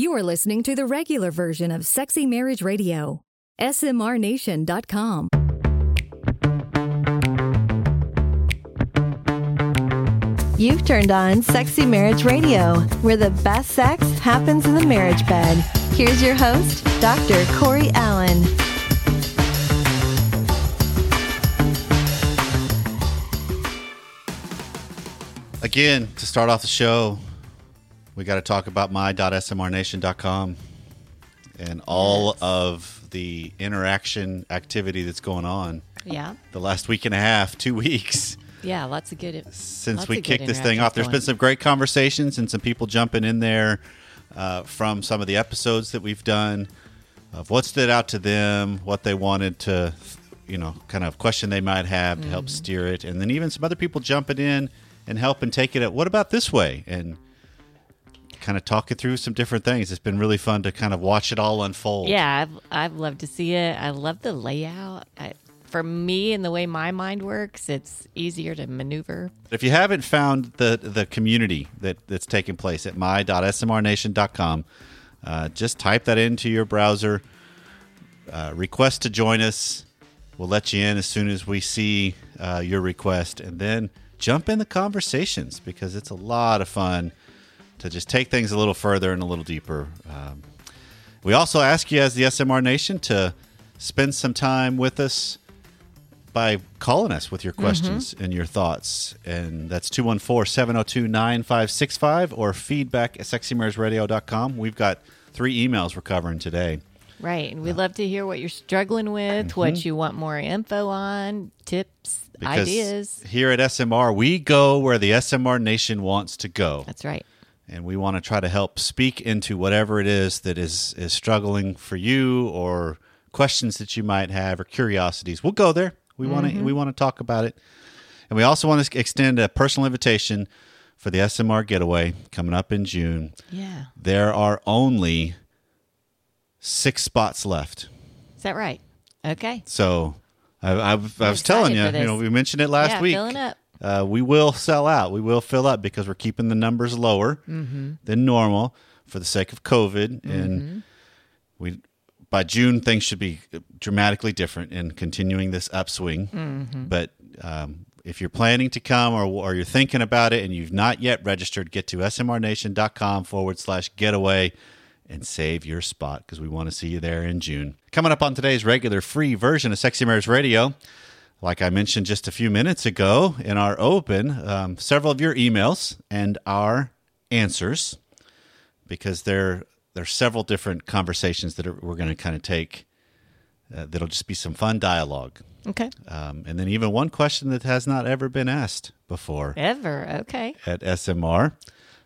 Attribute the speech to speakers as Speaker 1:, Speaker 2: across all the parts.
Speaker 1: You are listening to the regular version of Sexy Marriage Radio. SMRNation.com.
Speaker 2: You've turned on Sexy Marriage Radio, where the best sex happens in the marriage bed. Here's your host, Dr. Corey Allen.
Speaker 3: Again, to start off the show, we got to talk about my.smrnation.com and all of the interaction activity that's going on
Speaker 4: Yeah.
Speaker 3: the last week and a half, two weeks
Speaker 4: Yeah, lots of good.
Speaker 3: since we kicked this thing off. There's been some great conversations and some people jumping in there uh, from some of the episodes that we've done of what stood out to them, what they wanted to, you know, kind of question they might have to help
Speaker 4: Mm-hmm.
Speaker 3: steer it, and then even some other people jumping in and helping take it. At, what about this way? And kind of talking through some different things. It's been really fun to kind of watch it all unfold.
Speaker 4: Yeah, I've, I've loved to see it. I love the layout. I, for me and the way my mind works, it's easier to maneuver.
Speaker 3: If you haven't found the the community that, that's taking place at my.smrnation.com, uh, just type that into your browser. Uh, request to join us. We'll let you in as soon as we see uh, your request, and then jump in the conversations because it's a lot of fun to just take things a little further and a little deeper. Um, we also ask you, as the SMR Nation, to spend some time with us by calling us with your mm-hmm. questions and your thoughts. And that's 214 702 9565 or feedback at sexymarriageradio.com. We've got three emails we're covering today.
Speaker 4: Right. And we uh, love to hear what you're struggling with, what mm-hmm. you want more info on, tips,
Speaker 3: Because
Speaker 4: ideas.
Speaker 3: here at SMR, we go where the SMR Nation wants to go.
Speaker 4: That's right.
Speaker 3: And we want to try to help speak into whatever it is that is is struggling for you or questions that you might have or curiosities. We'll go there. We want to mm-hmm. we want to talk about it, and we also want to extend a personal invitation for the SMR getaway coming up in June.
Speaker 4: Yeah.
Speaker 3: There are only six spots left,
Speaker 4: Is that right? Okay.
Speaker 3: so I, I, I was telling you, you know, we mentioned it last
Speaker 4: yeah,
Speaker 3: week.
Speaker 4: filling up.
Speaker 3: Uh, we will sell out. We will fill up because we're keeping the numbers lower
Speaker 4: Mm-hmm.
Speaker 3: than normal for the sake of COVID, and we by June things should be dramatically different and continuing this upswing.
Speaker 4: Mm-hmm.
Speaker 3: But um, if you're planning to come or, or you're thinking about it and you've not yet registered, get to smrnation.com forward slash getaway and save your spot because we want to see you there in June. Coming up on today's regular free version of Sexy Marriage Radio, like I mentioned just a few minutes ago in our open, um, several of your emails and our answers, because there there are several different conversations that are, we're going to kind of take. Uh, that'll just be some fun dialogue,
Speaker 4: Okay.
Speaker 3: um, and then even one question that has not ever been asked before
Speaker 4: Ever. Okay.
Speaker 3: at SMR.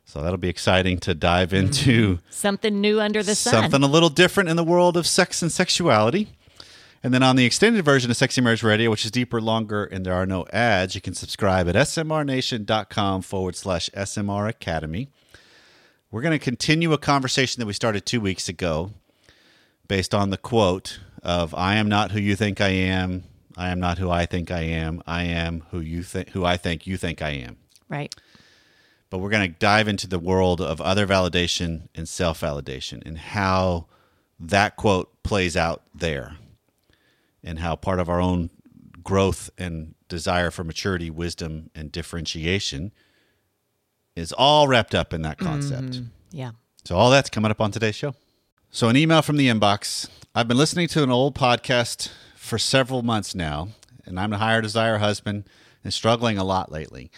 Speaker 3: So that'll be exciting to dive into
Speaker 4: Something new under the sun.
Speaker 3: something a little different in the world of sex and sexuality. And then on the extended version of Sexy Marriage Radio, which is deeper, longer, and there are no ads, you can subscribe at smrnation.com forward slash SMR Academy. We're going to continue a conversation that we started two weeks ago based on the quote of I am not who you think I am. I am not who I think I am. I am who you think who I think you think I am
Speaker 4: right.
Speaker 3: but we're going to dive into the world of other validation and self validation and how that quote plays out there and how part of our own growth and desire for maturity, wisdom, and differentiation is all wrapped up in that concept.
Speaker 4: Mm, yeah.
Speaker 3: So all that's coming up on today's show. So an email from the inbox. I've been listening to an old podcast for several months now, and I'm a higher desire husband and struggling a lot lately.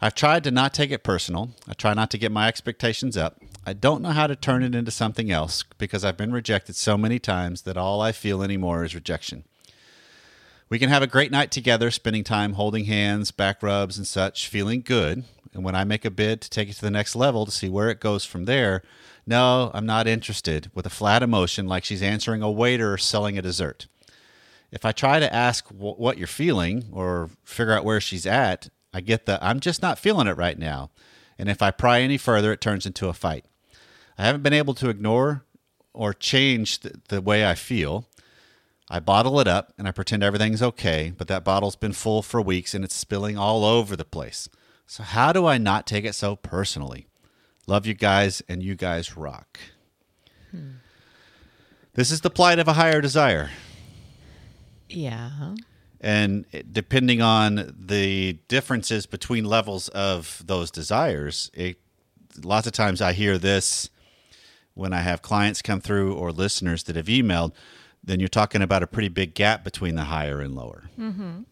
Speaker 3: I've tried to not take it personal. I try not to get my expectations up. I don't know how to turn it into something else because I've been rejected so many times that all I feel anymore is rejection. We can have a great night together, spending time holding hands, back rubs, and such, feeling good. And when I make a bid to take it to the next level to see where it goes from there, no, I'm not interested, with a flat emotion like she's answering a waiter selling a dessert. If I try to ask wh- what you're feeling or figure out where she's at, I get the I'm just not feeling it right now. And if I pry any further, it turns into a fight. I haven't been able to ignore or change the, the way I feel. I bottle it up and I pretend everything's okay, but that bottle's been full for weeks and it's spilling all over the place. So, how do I not take it so personally? Love you guys and you guys rock. Hmm. This is the plight of a higher desire.
Speaker 4: Yeah.
Speaker 3: And depending on the differences between levels of those desires, it, lots of times I hear this when I have clients come through or listeners that have emailed, then you're talking about a pretty big gap between the higher and lower. Mm-hmm.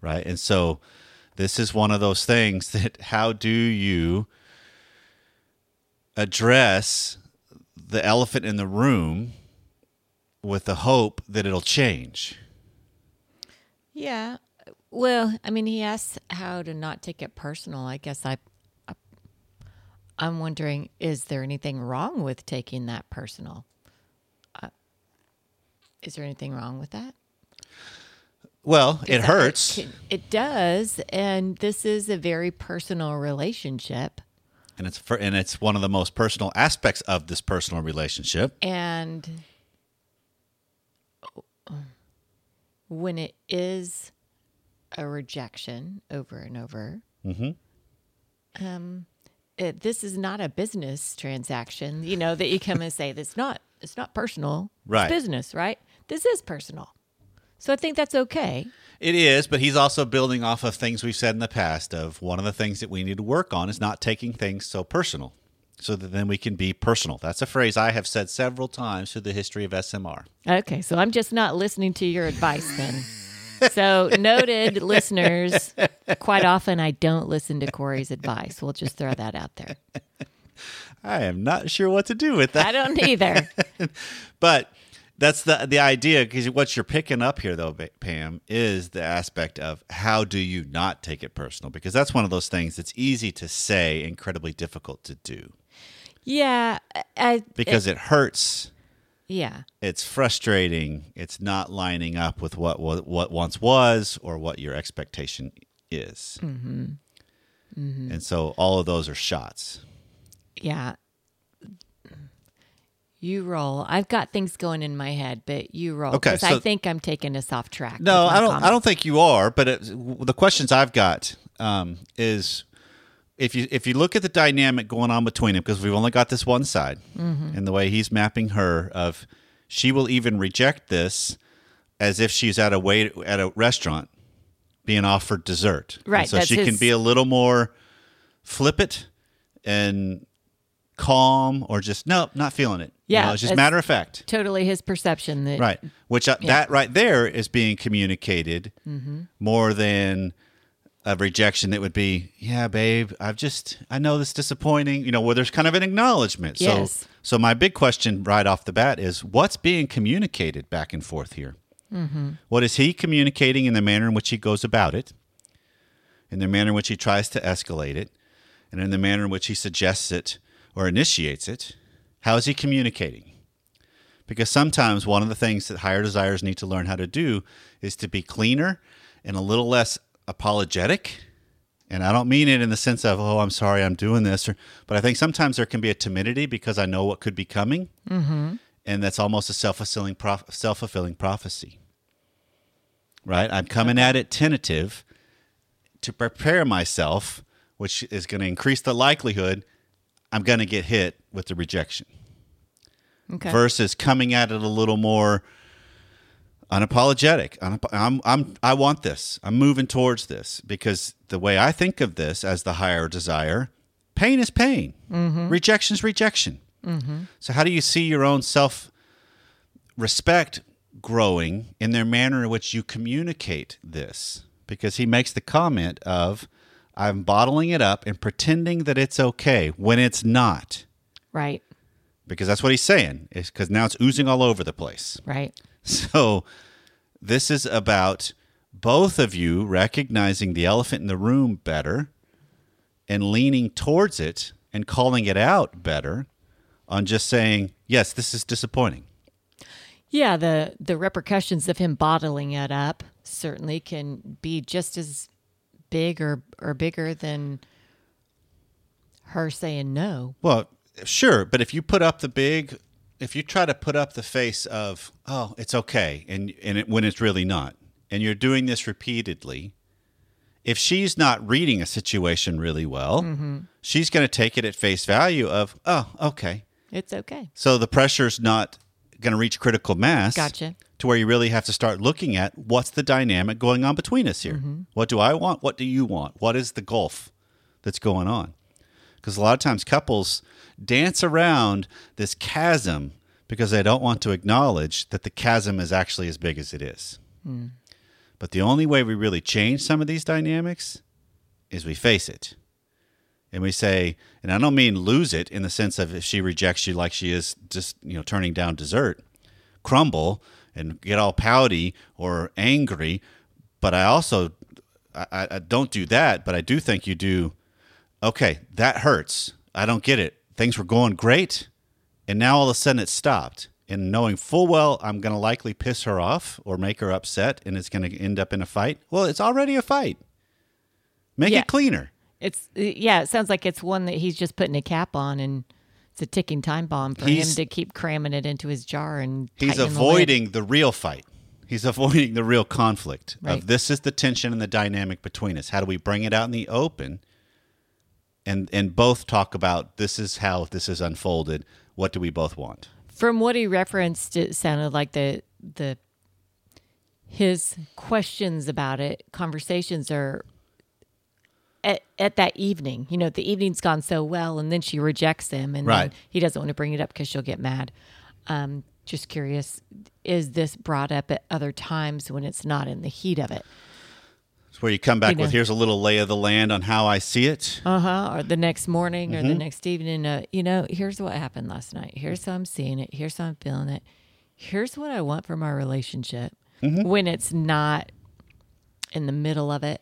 Speaker 3: Right. And so this is one of those things that how do you address the elephant in the room with the hope that it'll change?
Speaker 4: Yeah. Well, I mean, he asks how to not take it personal. I guess I, I I'm wondering, is there anything wrong with taking that personal? Is there anything wrong with that?
Speaker 3: Well, it
Speaker 4: that-
Speaker 3: hurts.
Speaker 4: It, it does, and this is a very personal relationship.
Speaker 3: and it's for, and it's one of the most personal aspects of this personal relationship.
Speaker 4: And when it is a rejection over and over, um, it, this is not a business transaction. You know that you come and say that's not it's not personal.
Speaker 3: Right.
Speaker 4: It's business, right? This is personal. So I think that's okay.
Speaker 3: It is, but he's also building off of things we've said in the past. Of one of the things that we need to work on is not taking things so personal, so that then we can be personal. That's a phrase I have said several times through the history of SMR.
Speaker 4: Okay, so I'm just not listening to your advice then. so, noted listeners, quite often I don't listen to Corey's advice. We'll just throw that out there.
Speaker 3: I am not sure what to do with that.
Speaker 4: I don't either.
Speaker 3: but that's the the idea because what you're picking up here though pam is the aspect of how do you not take it personal? Because that's one of those things that's easy to say incredibly difficult to do.
Speaker 4: Yeah, I,
Speaker 3: because it hurts.
Speaker 4: Yeah,
Speaker 3: it's frustrating. It's not lining up with what what, what once was or what your expectation is. Mm-hmm. and so all of those are shots.
Speaker 4: Yeah. You roll. I've got things going in my head, but you roll
Speaker 3: Okay,
Speaker 4: because I think I'm taking us off track.
Speaker 3: No, I don't.
Speaker 4: comment.
Speaker 3: I don't think you are. But it, the questions I've got um, is if you if you look at the dynamic going on between them, because we've only got this one side,
Speaker 4: Mm-hmm.
Speaker 3: and the way he's mapping her of she will even reject this as if she's at a wait at a restaurant being offered dessert. And
Speaker 4: Right,
Speaker 3: so
Speaker 4: that's
Speaker 3: she can be a little more flippant and calm, or just nope, not feeling it. You
Speaker 4: Yeah,
Speaker 3: know, it's just matter of fact.
Speaker 4: Totally his perception that
Speaker 3: Right. Which uh, that right there is being communicated
Speaker 4: Mm-hmm.
Speaker 3: more than a rejection that would be, yeah, babe, I've just, I know this is disappointing, you know, where there's kind of an acknowledgement.
Speaker 4: Yes.
Speaker 3: So, so my big question right off the bat is what's being communicated back and forth here? What is he communicating in the manner in which he goes about it, in the manner in which he tries to escalate it, and in the manner in which he suggests it or initiates it? How is he communicating? Because sometimes one of the things that higher desires need to learn how to do is to be cleaner and a little less apologetic. And I don't mean it in the sense of, oh, I'm sorry I'm doing this. Or, but I think sometimes there can be a timidity because I know what could be coming. Mm-hmm. And that's almost a self fulfilling prof- self fulfilling prophecy. Right? I'm coming at it tentative to prepare myself, which is going to increase the likelihood I'm going to get hit with the rejection
Speaker 4: okay.
Speaker 3: versus coming at it a little more unapologetic. Unap- I'm, I'm, I want this. I'm moving towards this because the way I think of this as the higher desire, pain is pain, mm-hmm. rejection is rejection. Mm-hmm. So, how do you see your own self respect growing in their manner in which you communicate this? Because he makes the comment of, I'm bottling it up and pretending that it's okay when it's not
Speaker 4: right.
Speaker 3: because that's what he's saying. Is because now it's oozing all over the place.
Speaker 4: Right.
Speaker 3: So this is about both of you recognizing the elephant in the room better and leaning towards it and calling it out better on just saying, yes, this is disappointing.
Speaker 4: Yeah, the the repercussions of him bottling it up certainly can be just as big or or bigger than her saying no.
Speaker 3: Well, sure, but if you put up the big, if you try to put up the face of, oh, it's okay, and and it, when it's really not, and you're doing this repeatedly, if she's not reading a situation really well, mm-hmm. she's going to take it at face value of, oh, okay,
Speaker 4: It's okay.
Speaker 3: So the pressure's not going to reach critical mass.
Speaker 4: Gotcha.
Speaker 3: To where you really have to start looking at what's the dynamic going on between us here. Mm-hmm. What do I want? What do you want? What is the gulf that's going on? Because a lot of times couples dance around this chasm because they don't want to acknowledge that the chasm is actually as big as it is. Mm. But the only way we really change some of these dynamics is we face it. And we say, and I don't mean lose it in the sense of if she rejects you like she is just, you know, turning down dessert, crumble and get all pouty or angry. But I also, I, I- don't do that, but I do think you do, okay, that hurts. I don't get it. Things were going great. And now all of a sudden it stopped. And knowing full well I'm going to likely piss her off or make her upset and it's going to end up in a fight. Well, it's already a fight. Make
Speaker 4: Yeah.
Speaker 3: it cleaner.
Speaker 4: It's yeah. It sounds like it's one that he's just putting a cap on, and it's a ticking time bomb for
Speaker 3: He's-
Speaker 4: him to keep cramming it into his jar and
Speaker 3: He's
Speaker 4: tightening the
Speaker 3: avoiding the, real fight. He's avoiding the real conflict
Speaker 4: Right.
Speaker 3: of this is the tension and the dynamic between us. How do we bring it out in the open? And and both talk about this is how this is unfolded. What do we both want?
Speaker 4: From what he referenced, it sounded like the the his questions about it, conversations are at, at that evening. You know, the evening's gone so well, and then she rejects him, and
Speaker 3: Right.
Speaker 4: then he doesn't want to bring it up because she'll get mad. Um, just curious, is this brought up at other times when it's not in the heat of it?
Speaker 3: It's where you come back
Speaker 4: You know.
Speaker 3: with here's a little lay of the land on how I see it.
Speaker 4: Uh huh. Or the next morning or
Speaker 3: Mm-hmm.
Speaker 4: the next evening. Uh, you know, here's what happened last night. Here's how I'm seeing it. Here's how I'm feeling it. Here's what I want from our relationship.
Speaker 3: Mm-hmm.
Speaker 4: When it's not in the middle of it.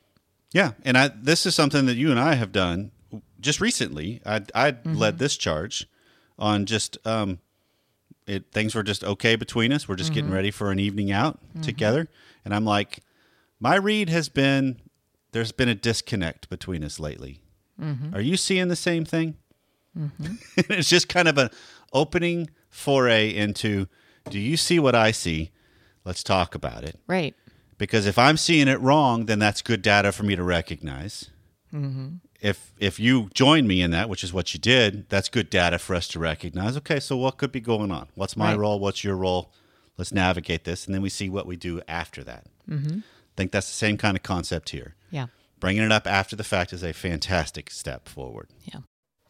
Speaker 3: Yeah, and I this is something that you and I have done just recently. I I
Speaker 4: Mm-hmm.
Speaker 3: led this charge on just um, it things were just okay between us. We're just getting
Speaker 4: Mm-hmm.
Speaker 3: ready for an evening out together, and I'm like, my read has been there's been a disconnect between us lately.
Speaker 4: Mm-hmm.
Speaker 3: Are you seeing the same thing? it's just kind of an opening foray into. Do you see what I see? Let's talk about it
Speaker 4: Right.
Speaker 3: Because if I'm seeing it wrong, then that's good data for me to recognize. If if you join me in that, which is what you did, that's good data for us to recognize. Okay, so what could be going on? What's my
Speaker 4: Right.
Speaker 3: role? What's your role? Let's navigate this, and then we see what we do after that. Mm-hmm. I think that's the same kind of concept here.
Speaker 4: Yeah.
Speaker 3: Bringing it up after the fact is a fantastic step forward.
Speaker 4: Yeah.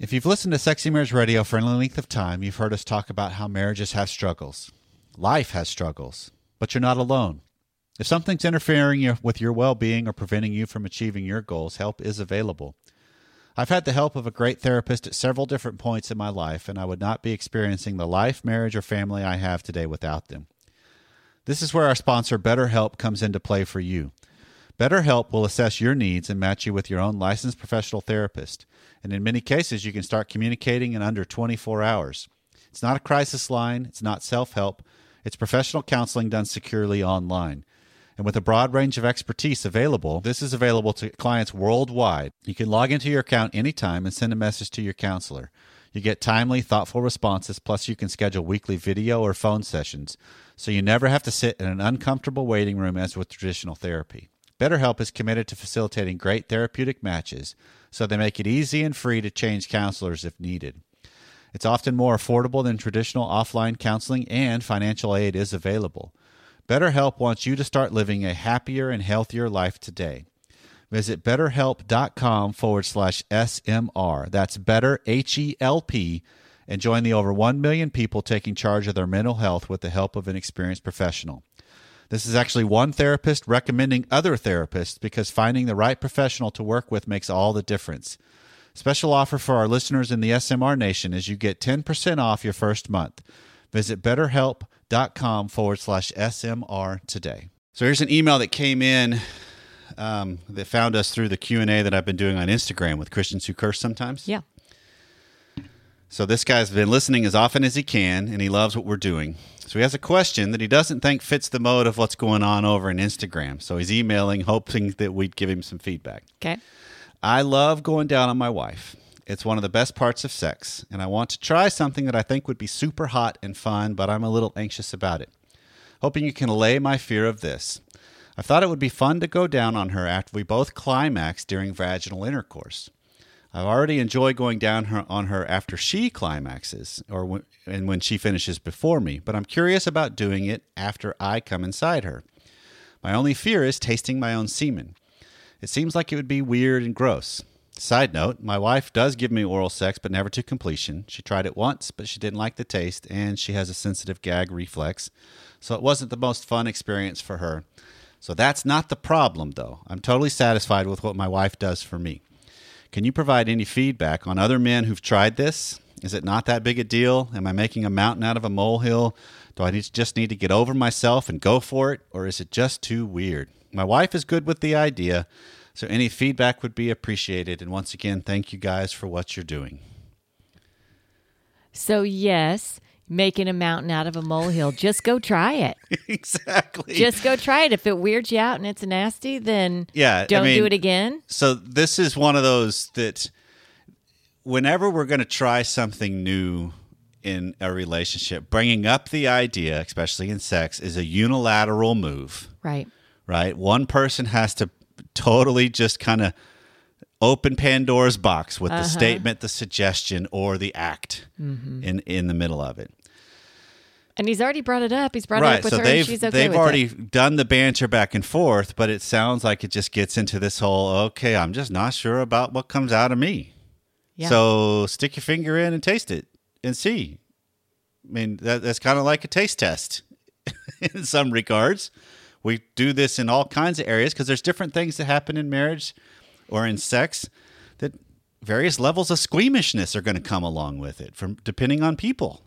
Speaker 3: If you've listened to Sexy Marriage Radio for any length of time, you've heard us talk about how marriages have struggles. Life has struggles, but you're not alone. If something's interfering with your well being or preventing you from achieving your goals, help is available. I've had the help of a great therapist at several different points in my life, and I would not be experiencing the life, marriage, or family I have today without them. This is where our sponsor, BetterHelp, comes into play for you. BetterHelp will assess your needs and match you with your own licensed professional therapist. And in many cases, you can start communicating in under 24 hours. It's not a crisis line, it's not self help, it's professional counseling done securely online. And with a broad range of expertise available, this is available to clients worldwide. You can log into your account anytime and send a message to your counselor. You get timely, thoughtful responses, plus, you can schedule weekly video or phone sessions, so you never have to sit in an uncomfortable waiting room as with traditional therapy. BetterHelp is committed to facilitating great therapeutic matches, so they make it easy and free to change counselors if needed. It's often more affordable than traditional offline counseling, and financial aid is available. BetterHelp wants you to start living a happier and healthier life today. Visit betterhelp.com forward slash SMR. That's better, H E L P, and join the over 1 million people taking charge of their mental health with the help of an experienced professional. This is actually one therapist recommending other therapists because finding the right professional to work with makes all the difference. Special offer for our listeners in the SMR Nation is you get 10% off your first month. Visit betterhelp.com forward slash SMR today. So here's an email that came in um, that found us through the Q&A that I've been doing on Instagram with Christians who curse sometimes.
Speaker 4: Yeah.
Speaker 3: So this guy's been listening as often as he can, and he loves what we're doing. So he has a question that he doesn't think fits the mode of what's going on over in Instagram. So he's emailing, hoping that we'd give him some feedback.
Speaker 4: Okay.
Speaker 3: I love going down on my wife. It's one of the best parts of sex, and I want to try something that I think would be super hot and fun, but I'm a little anxious about it. Hoping you can allay my fear of this. I thought it would be fun to go down on her after we both climax during vaginal intercourse. I already enjoy going down her, on her after she climaxes or when, and when she finishes before me, but I'm curious about doing it after I come inside her. My only fear is tasting my own semen. It seems like it would be weird and gross. Side note, my wife does give me oral sex, but never to completion. She tried it once, but she didn't like the taste, and she has a sensitive gag reflex, so it wasn't the most fun experience for her. So that's not the problem, though. I'm totally satisfied with what my wife does for me. Can you provide any feedback on other men who've tried this? Is it not that big a deal? Am I making a mountain out of a molehill? Do I need, just need to get over myself and go for it? Or is it just too weird? My wife is good with the idea, so any feedback would be appreciated. And once again, thank you guys for what you're doing.
Speaker 4: So, yes, making a mountain out of a molehill, just go try it.
Speaker 3: exactly.
Speaker 4: Just go try it. If it weirds you out and it's nasty, then
Speaker 3: Yeah,
Speaker 4: don't do
Speaker 3: mean-
Speaker 4: it again.
Speaker 3: So this is one of those that whenever we're going to try something new in a relationship, bringing up the idea, especially in sex, is a unilateral move,
Speaker 4: Right.
Speaker 3: right? One person has to totally just kind of open Pandora's box with the uh-huh. statement, the suggestion, or the act mm-hmm. in in the middle of it.
Speaker 4: And he's already brought it up. He's brought it up with
Speaker 3: So
Speaker 4: her.
Speaker 3: they've
Speaker 4: and she's okay
Speaker 3: they've already
Speaker 4: it.
Speaker 3: done the banter back and forth, but it sounds like it just gets into this whole okay, I'm just not sure about what comes out of me.
Speaker 4: Yeah.
Speaker 3: So stick your finger in and taste it and see. I mean, that, that's kind of like a taste test in some regards. We do this in all kinds of areas because there's different things that happen in marriage or in sex that various levels of squeamishness are going to come along with it from depending on people.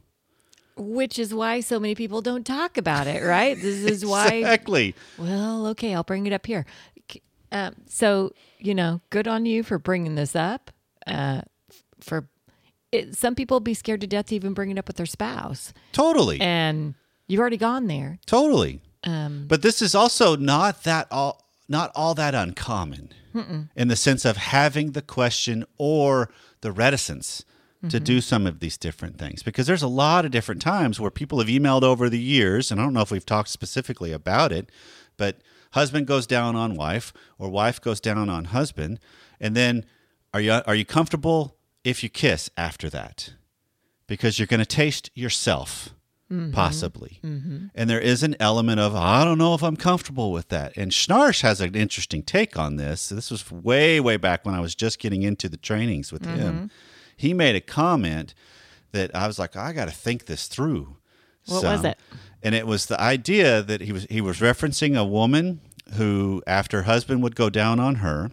Speaker 4: Which is why so many people don't talk about it, right? This is why.
Speaker 3: Exactly.
Speaker 4: Well, okay, I'll bring it up here. Um, so, you know, good on you for bringing this up. Uh, for it, some people be scared to death to even bring it up with their spouse,
Speaker 3: Totally.
Speaker 4: and you've already gone there.
Speaker 3: Totally.
Speaker 4: Um,
Speaker 3: But this is also not that all not all that uncommon in the sense of having the question or the reticence to do some of these different things. Because there's a lot of different times where people have emailed over the years and I don't know if we've talked specifically about it but husband goes down on wife or wife goes down on husband. And then are you are you comfortable if you kiss after that? Because you're going to taste yourself Mm-hmm. possibly. Mm-hmm. And there is an element of i don't know if i'm comfortable with that. And schnarch has an interesting take on this. This was way way back when i was just getting into the trainings with him. Mm-hmm. He made a comment that i was like i got to think this through.
Speaker 4: What was it?
Speaker 3: and it was the idea that he was he was referencing a woman who after her husband would go down on her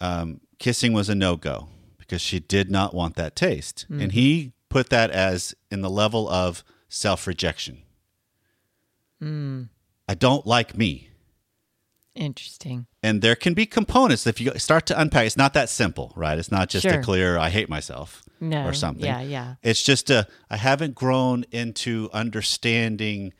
Speaker 3: um, kissing was a no-go because she did not want that taste. And he put that as in the level of self-rejection hmm. i don't like me
Speaker 4: interesting.
Speaker 3: and there can be components if you start to unpack it's not that simple right it's not just a clear i hate myself
Speaker 4: No.
Speaker 3: or something
Speaker 4: Yeah, yeah.
Speaker 3: it's just a i haven't grown into understanding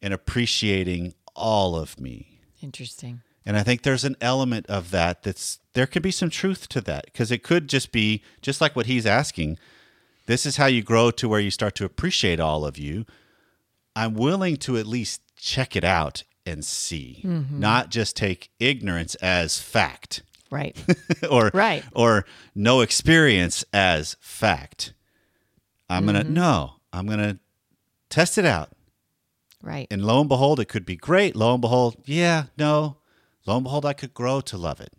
Speaker 3: and appreciating all of me
Speaker 4: Interesting.
Speaker 3: and I think there's an element of that that's there could be some truth to that because it could just be just like what he's asking. This is how you grow to where you start to appreciate all of you. I'm willing to at least check it out and see, mm-hmm. not just take ignorance as fact
Speaker 4: Right.
Speaker 3: or
Speaker 4: Right.
Speaker 3: or no experience as fact. I'm going to mm-hmm. no, I'm going to test it out.
Speaker 4: right.
Speaker 3: And lo and behold, it could be great. Lo and behold, yeah, no. Lo and behold, I could grow to love it.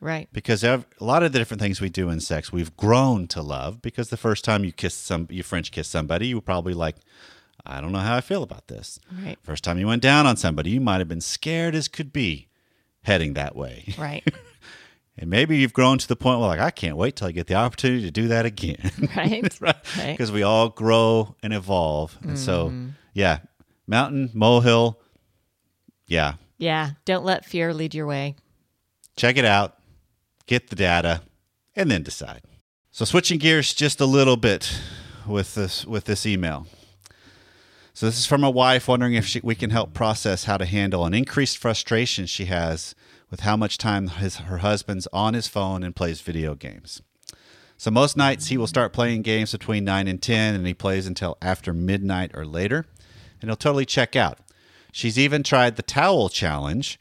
Speaker 4: Right.
Speaker 3: Because a lot of the different things we do in sex, we've grown to love. Because the first time you kiss some, you French kiss somebody, you were probably like, I don't know how I feel about this.
Speaker 4: Right.
Speaker 3: First time you went down on somebody, you might have been scared as could be heading that way.
Speaker 4: Right.
Speaker 3: And maybe you've grown to the point where, like, I can't wait till I get the opportunity to do that again.
Speaker 4: Right.
Speaker 3: right?
Speaker 4: Right.
Speaker 3: Because we all grow and evolve. And so,
Speaker 4: Mm-hmm.
Speaker 3: yeah, mountain, molehill, yeah,
Speaker 4: Yeah. Don't let fear lead your way.
Speaker 3: check it out, get the data, and then decide. So, switching gears just a little bit with this with this email. So, this is from a wife wondering if she, we can help process how to handle an increased frustration she has with how much time his, her husband's on his phone and plays video games. So, most nights he will start playing games between 9 and 10, and he plays until after midnight or later, and he'll totally check out. She's even tried the towel challenge,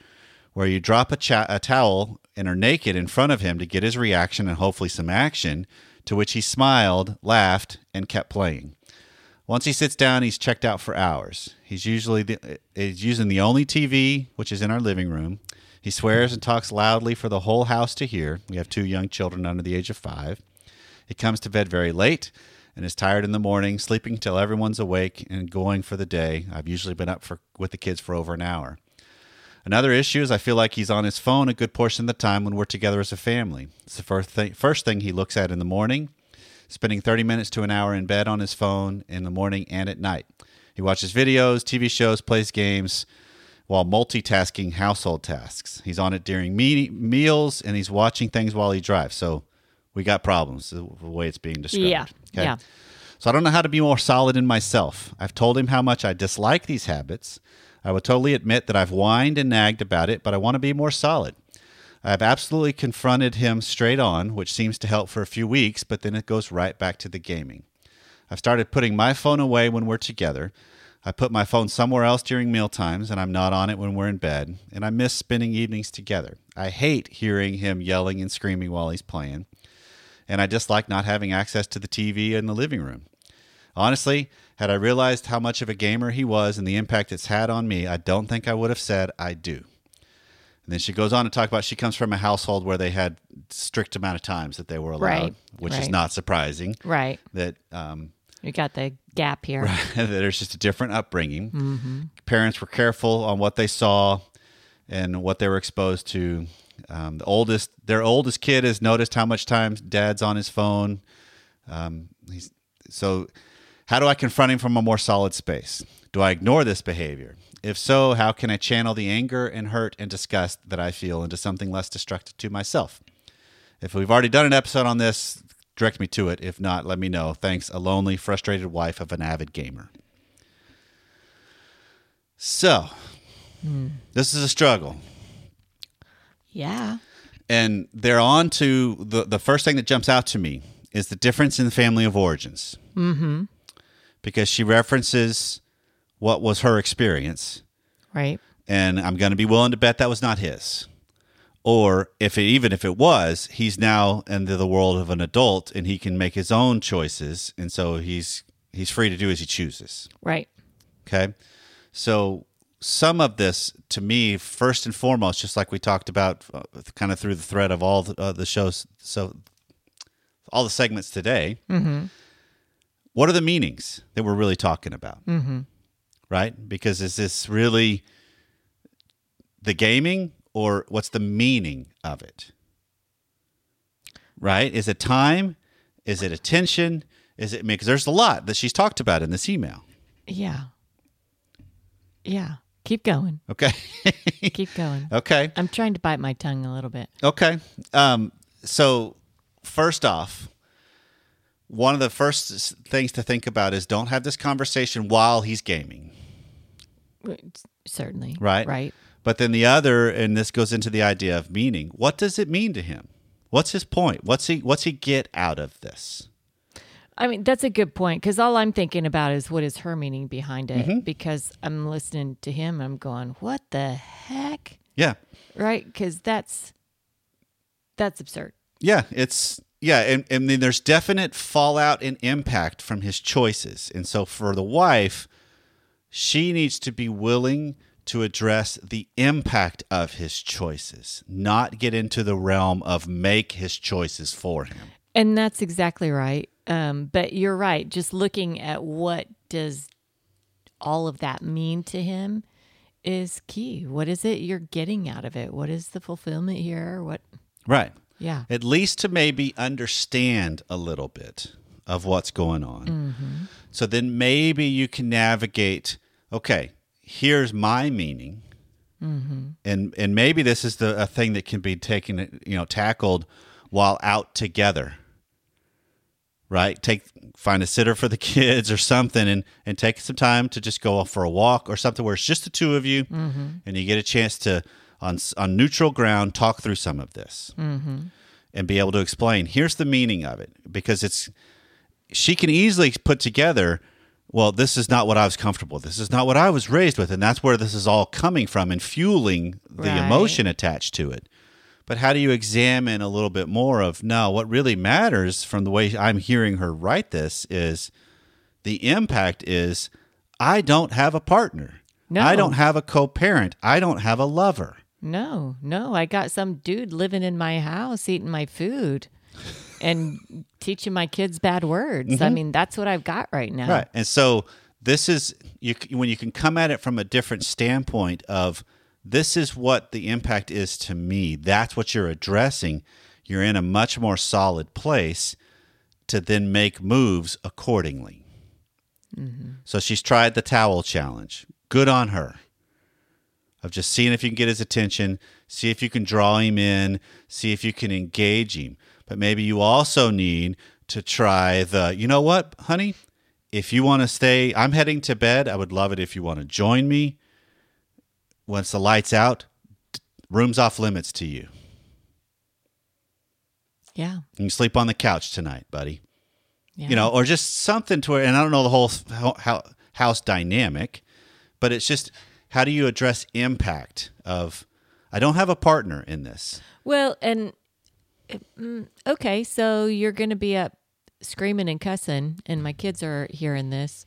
Speaker 3: where you drop a, cha- a towel and are naked in front of him to get his reaction and hopefully some action, to which he smiled, laughed, and kept playing. Once he sits down, he's checked out for hours. He's usually the, he's using the only TV, which is in our living room. He swears and talks loudly for the whole house to hear. We have two young children under the age of five. He comes to bed very late and is tired in the morning, sleeping till everyone's awake and going for the day. I've usually been up for, with the kids for over an hour. Another issue is I feel like he's on his phone a good portion of the time when we're together as a family. It's the first thing, first thing he looks at in the morning, spending 30 minutes to an hour in bed on his phone in the morning and at night. He watches videos, TV shows, plays games while multitasking household tasks. He's on it during me- meals and he's watching things while he drives. So we got problems the way it's being described.
Speaker 4: Yeah. Yeah.
Speaker 3: So I don't know how to be more solid in myself. I've told him how much I dislike these habits. I will totally admit that I've whined and nagged about it, but I want to be more solid. I have absolutely confronted him straight on, which seems to help for a few weeks, but then it goes right back to the gaming. I've started putting my phone away when we're together. I put my phone somewhere else during meal times, and I'm not on it when we're in bed, and I miss spending evenings together. I hate hearing him yelling and screaming while he's playing, and I dislike not having access to the TV in the living room. Honestly, had I realized how much of a gamer he was and the impact it's had on me, I don't think I would have said I do. And then she goes on to talk about she comes from a household where they had strict amount of times that they were allowed,
Speaker 4: Right,
Speaker 3: which is not surprising.
Speaker 4: Right.
Speaker 3: That um,
Speaker 4: You got the gap here.
Speaker 3: that there's just a different upbringing. Parents were careful on what they saw and what they were exposed to. Um, the oldest, their oldest kid has noticed how much time dad's on his phone. Um, he's, so, how do I confront him from a more solid space? Do I ignore this behavior? If so, how can I channel the anger and hurt and disgust that I feel into something less destructive to myself? If we've already done an episode on this, direct me to it. If not, let me know. Thanks, a lonely, frustrated wife of an avid gamer. So, this is a struggle.
Speaker 4: Yeah.
Speaker 3: And they're on to the, the first thing that jumps out to me is the difference in the family of origins. Mm-hmm. Because she references what was her experience,
Speaker 4: Right.
Speaker 3: and I'm going to be willing to bet that was not his. Or if it, even if it was, he's now into the world of an adult and he can make his own choices, and so he's he's free to do as he chooses.
Speaker 4: Right.
Speaker 3: Okay. So some of this, to me, first and foremost, just like we talked about, uh, kind of through the thread of all the, uh, the shows, so all the segments today. What are the meanings that we're really talking about? Mm-hmm. Right? Because is this really the gaming, or what's the meaning of it? Right? Is it time? Is it attention? Is it because there's a lot that she's talked about in this email.
Speaker 4: Yeah. Yeah. Keep going.
Speaker 3: Okay.
Speaker 4: Keep going.
Speaker 3: okay.
Speaker 4: I'm trying to bite my tongue a little bit.
Speaker 3: Okay. Um, so, first off, one of the first things to think about is don't have this conversation while he's gaming,
Speaker 4: Certainly.
Speaker 3: right?
Speaker 4: Right.
Speaker 3: But then the other, and this goes into the idea of meaning. What does it mean to him? What's his point? What's he What's he get out of this?
Speaker 4: I mean, that's a good point because all I'm thinking about is what is her meaning behind it
Speaker 3: Mm-hmm.
Speaker 4: because I'm listening to him. I'm going, what the heck?
Speaker 3: Yeah.
Speaker 4: Right. Because that's, that's absurd.
Speaker 3: Yeah, it's yeah, and, and then there's definite fallout and impact from his choices. And so for the wife, she needs to be willing to address the impact of his choices, not get into the realm of make his choices for him.
Speaker 4: And that's exactly right. Um, but you're right. Just looking at what does all of that mean to him is key. What is it you're getting out of it? What is the fulfillment here? What?
Speaker 3: Right.
Speaker 4: Yeah.
Speaker 3: At least to maybe understand a little bit of what's going on. Mm-hmm. So then maybe you can navigate, okay, here's my meaning. Mm-hmm. And and maybe this is the a thing that can be taken, you know, tackled while out together. Right? Take find a sitter for the kids or something and and take some time to just go off for a walk or something where it's just the two of you mm-hmm. and you get a chance to on on neutral ground talk through some of this mm-hmm. and be able to explain here's the meaning of it because it's she can easily put together well, this is not what I was comfortable with. This is not what I was raised with. And that's where this is all coming from and fueling the
Speaker 4: Right.
Speaker 3: emotion attached to it. But how do you examine a little bit more of no, what really matters from the way I'm hearing her write this is the impact is I don't have a partner.
Speaker 4: No.
Speaker 3: I don't have a co parent. I don't have a lover.
Speaker 4: No, no. I got some dude living in my house eating my food and teaching my kids bad words. I mean, that's what I've got right now.
Speaker 3: Mm-hmm. Right. And so this is you when you can come at it from a different standpoint of this is what the impact is to me. That's what you're addressing. You're in a much more solid place to then make moves accordingly. So she's tried the towel challenge. Good on her. Of just seeing if you can get his attention, see if you can draw him in, see if you can engage him. But maybe you also need to try the, you know what, honey? If you want to stay, I'm heading to bed. I would love it if you want to join me. Once the light's out, room's off limits to you.
Speaker 4: Yeah.
Speaker 3: You can sleep on the couch tonight, buddy.
Speaker 4: yeah.
Speaker 3: you know, or just something to where, and I don't know the whole ho- ho- house dynamic, but it's just how do you address impact of, I don't have a partner in this.
Speaker 4: Well, and mm, okay, so you're going to be up screaming and cussing, and my kids are hearing this.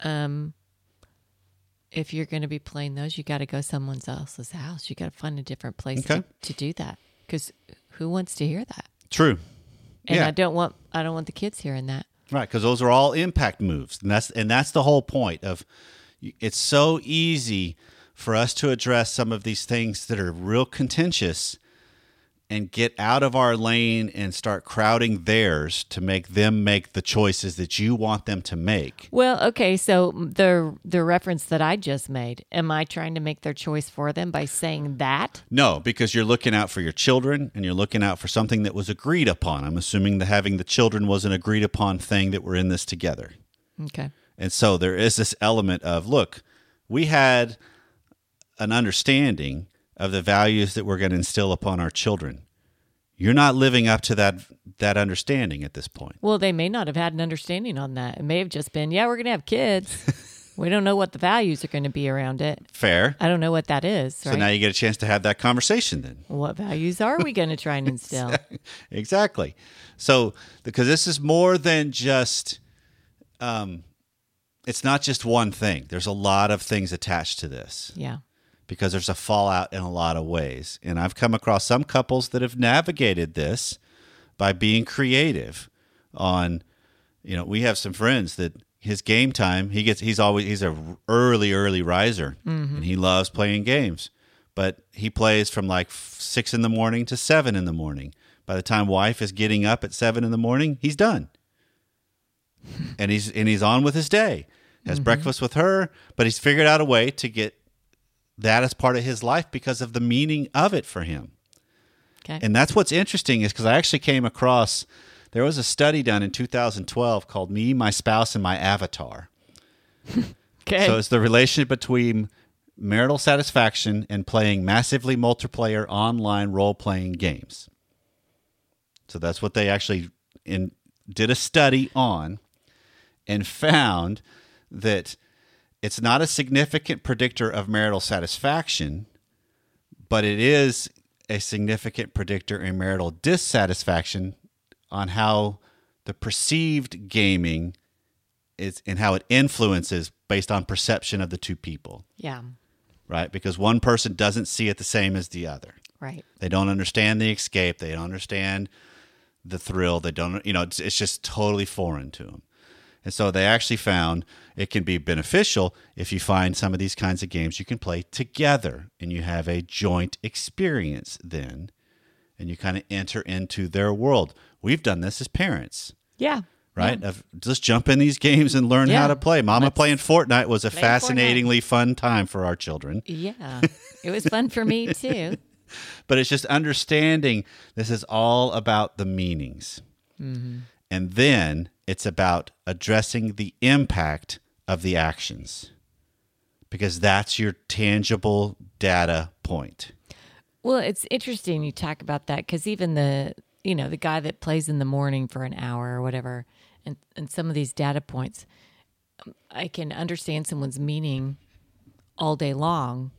Speaker 4: Um, if you're going to be playing those, you got to go someone else's house. You got to find a different place
Speaker 3: Okay.
Speaker 4: to, to do that because who wants to hear that?
Speaker 3: True.
Speaker 4: And
Speaker 3: yeah.
Speaker 4: I don't want I don't want the kids hearing that.
Speaker 3: Right, because those are all impact moves, and that's and that's the whole point of. It's so easy for us to address some of these things that are real contentious, and get out of our lane and start crowding theirs to make them make the choices that you want them to make.
Speaker 4: Well, okay, so the the reference that I just made, am I trying to make their choice for them by saying that?
Speaker 3: No, because you're looking out for your children and you're looking out for something that was agreed upon. I'm assuming that having the children was an agreed upon thing that we're in this together.
Speaker 4: Okay.
Speaker 3: And so there is this element of look, we had an understanding of the values that we're going to instill upon our children. You're not living up to that that understanding at this point.
Speaker 4: Well, they may not have had an understanding on that. It may have just been, yeah, we're going to have kids. we don't know what the values are going to be around it.
Speaker 3: Fair.
Speaker 4: I don't know what that is.
Speaker 3: So
Speaker 4: Right?
Speaker 3: now you get a chance to have that conversation then.
Speaker 4: what values are we going to try and instill?
Speaker 3: exactly. So because this is more than just um it's not just one thing. There's a lot of things attached to this
Speaker 4: yeah.
Speaker 3: because there's a fallout in a lot of ways. And I've come across some couples that have navigated this by being creative on you know, we have some friends that his game time, he gets he's always he's a early early riser mm-hmm. and he loves playing games. But he plays from like 6 in the morning to 7 in the morning. By the time wife is getting up at 7 in the morning, he's done. and he's and he's on with his day. Has mm-hmm. breakfast with her, but he's figured out a way to get that as part of his life because of the meaning of it for him.
Speaker 4: Okay.
Speaker 3: And that's what's interesting is because I actually came across there was a study done in 2012 called Me, My Spouse, and My Avatar.
Speaker 4: okay.
Speaker 3: So it's the relationship between marital satisfaction and playing massively multiplayer online role playing games. So that's what they actually in, did a study on and found that it's not a significant predictor of marital satisfaction, but it is a significant predictor in marital dissatisfaction on how the perceived gaming is and how it influences based on perception of the two people,
Speaker 4: yeah.
Speaker 3: right? Because one person doesn't see it the same as the other.
Speaker 4: Right.
Speaker 3: They don't understand the escape. They don't understand the thrill. They don't, you know, it's, it's just totally foreign to them. And so they actually found it can be beneficial if you find some of these kinds of games you can play together and you have a joint experience then and you kind of enter into their world. We've done this as parents,
Speaker 4: Yeah.
Speaker 3: right? Of just jump in these games and learn how to play. Mama
Speaker 4: Let's
Speaker 3: playing Fortnite was a fascinatingly fun time for our children.
Speaker 4: Yeah. it was fun for me too.
Speaker 3: but it's just understanding this is all about the meanings. Mm-hmm. And then it's about addressing the impact of the actions because that's your tangible data point.
Speaker 4: Well, it's interesting you talk about that because even the you know the guy that plays in the morning for an hour or whatever, and and some of these data points, I can understand someone's meaning all day long,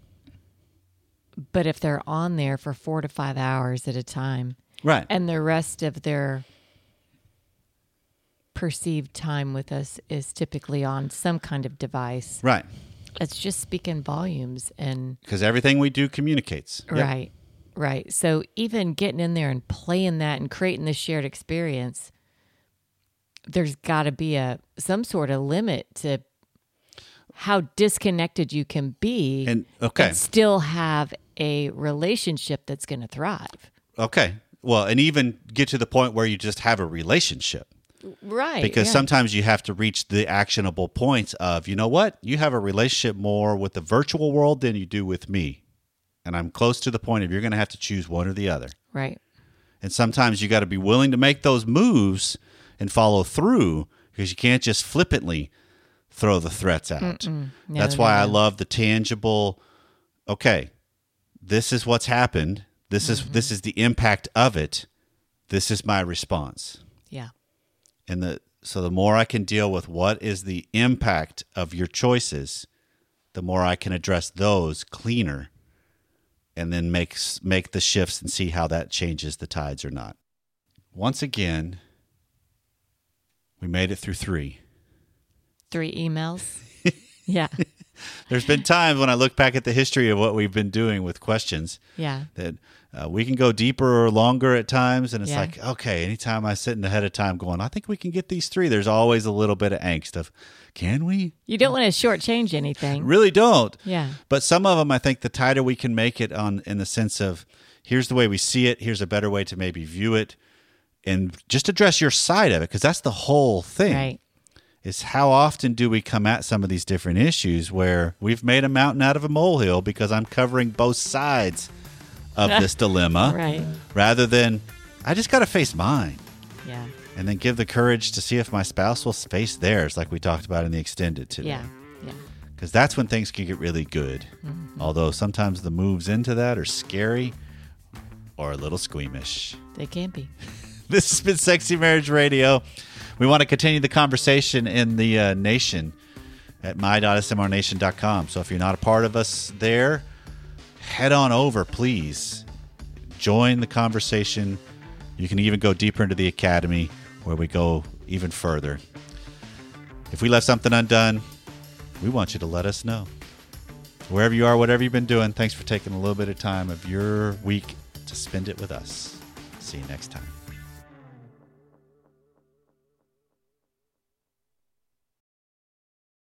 Speaker 4: but if they're on there for four to five hours at a time,
Speaker 3: Right.
Speaker 4: and the rest of their perceived time with us is typically on some kind of device,
Speaker 3: right.
Speaker 4: it's just speaking volumes and
Speaker 3: Because everything we do communicates. Yep.
Speaker 4: Right. Right. So even getting in there and playing that and creating this shared experience, there's got to be a some sort of limit to how disconnected you can be
Speaker 3: And- okay.
Speaker 4: still have a relationship that's going to thrive.
Speaker 3: Okay. Well, and even get to the point where you just have a relationship.
Speaker 4: Right.
Speaker 3: because
Speaker 4: yeah.
Speaker 3: sometimes you have to reach the actionable points of you know what? You have a relationship more with the virtual world than you do with me. And i'm close to the point of you're going to have to choose one or the other.
Speaker 4: Right.
Speaker 3: and sometimes you got to be willing to make those moves and follow through because you can't just flippantly throw the threats out.
Speaker 4: No,
Speaker 3: that's
Speaker 4: no,
Speaker 3: why i love the tangible okay this is what's happened. This is mm-hmm. this is the impact of it. This is my response.
Speaker 4: Yeah.
Speaker 3: And the so the more I can deal with what is the impact of your choices, the more I can address those cleaner, and then make make the shifts and see how that changes the tides or not. Once again, we made it through three.
Speaker 4: Three emails. yeah.
Speaker 3: There's been times when I look back at the history of what we've been doing with questions
Speaker 4: Yeah.
Speaker 3: that uh, we can go deeper or longer at times, and it's
Speaker 4: Yeah.
Speaker 3: like okay, anytime I sit in ahead of time going, I think we can get these three. There's always a little bit of angst of, can we?
Speaker 4: You don't want to shortchange anything.
Speaker 3: Really don't.
Speaker 4: Yeah.
Speaker 3: But some of them, I think, the tighter we can make it on, in the sense of, here's the way we see it. Here's a better way to maybe view it, and just address your side of it, because that's the whole thing.
Speaker 4: Right.
Speaker 3: Is how often do we come at some of these different issues where we've made a mountain out of a molehill because I'm covering both sides of this dilemma,
Speaker 4: Right.
Speaker 3: rather than I just got to face mine
Speaker 4: Yeah.
Speaker 3: and then give the courage to see if my spouse will face theirs, like we talked about in the extended today
Speaker 4: Yeah. Yeah.
Speaker 3: because that's when things can get really good. Although sometimes the moves into that are scary or a little squeamish.
Speaker 4: They can be.
Speaker 3: This has been Sexy Marriage Radio. We want to continue the conversation in the uh, nation at my.smrnation.com. So if you're not a part of us there, head on over, please. Join the conversation. You can even go deeper into the academy where we go even further. If we left something undone, we want you to let us know. Wherever you are, whatever you've been doing, thanks for taking a little bit of time of your week to spend it with us. See you next time.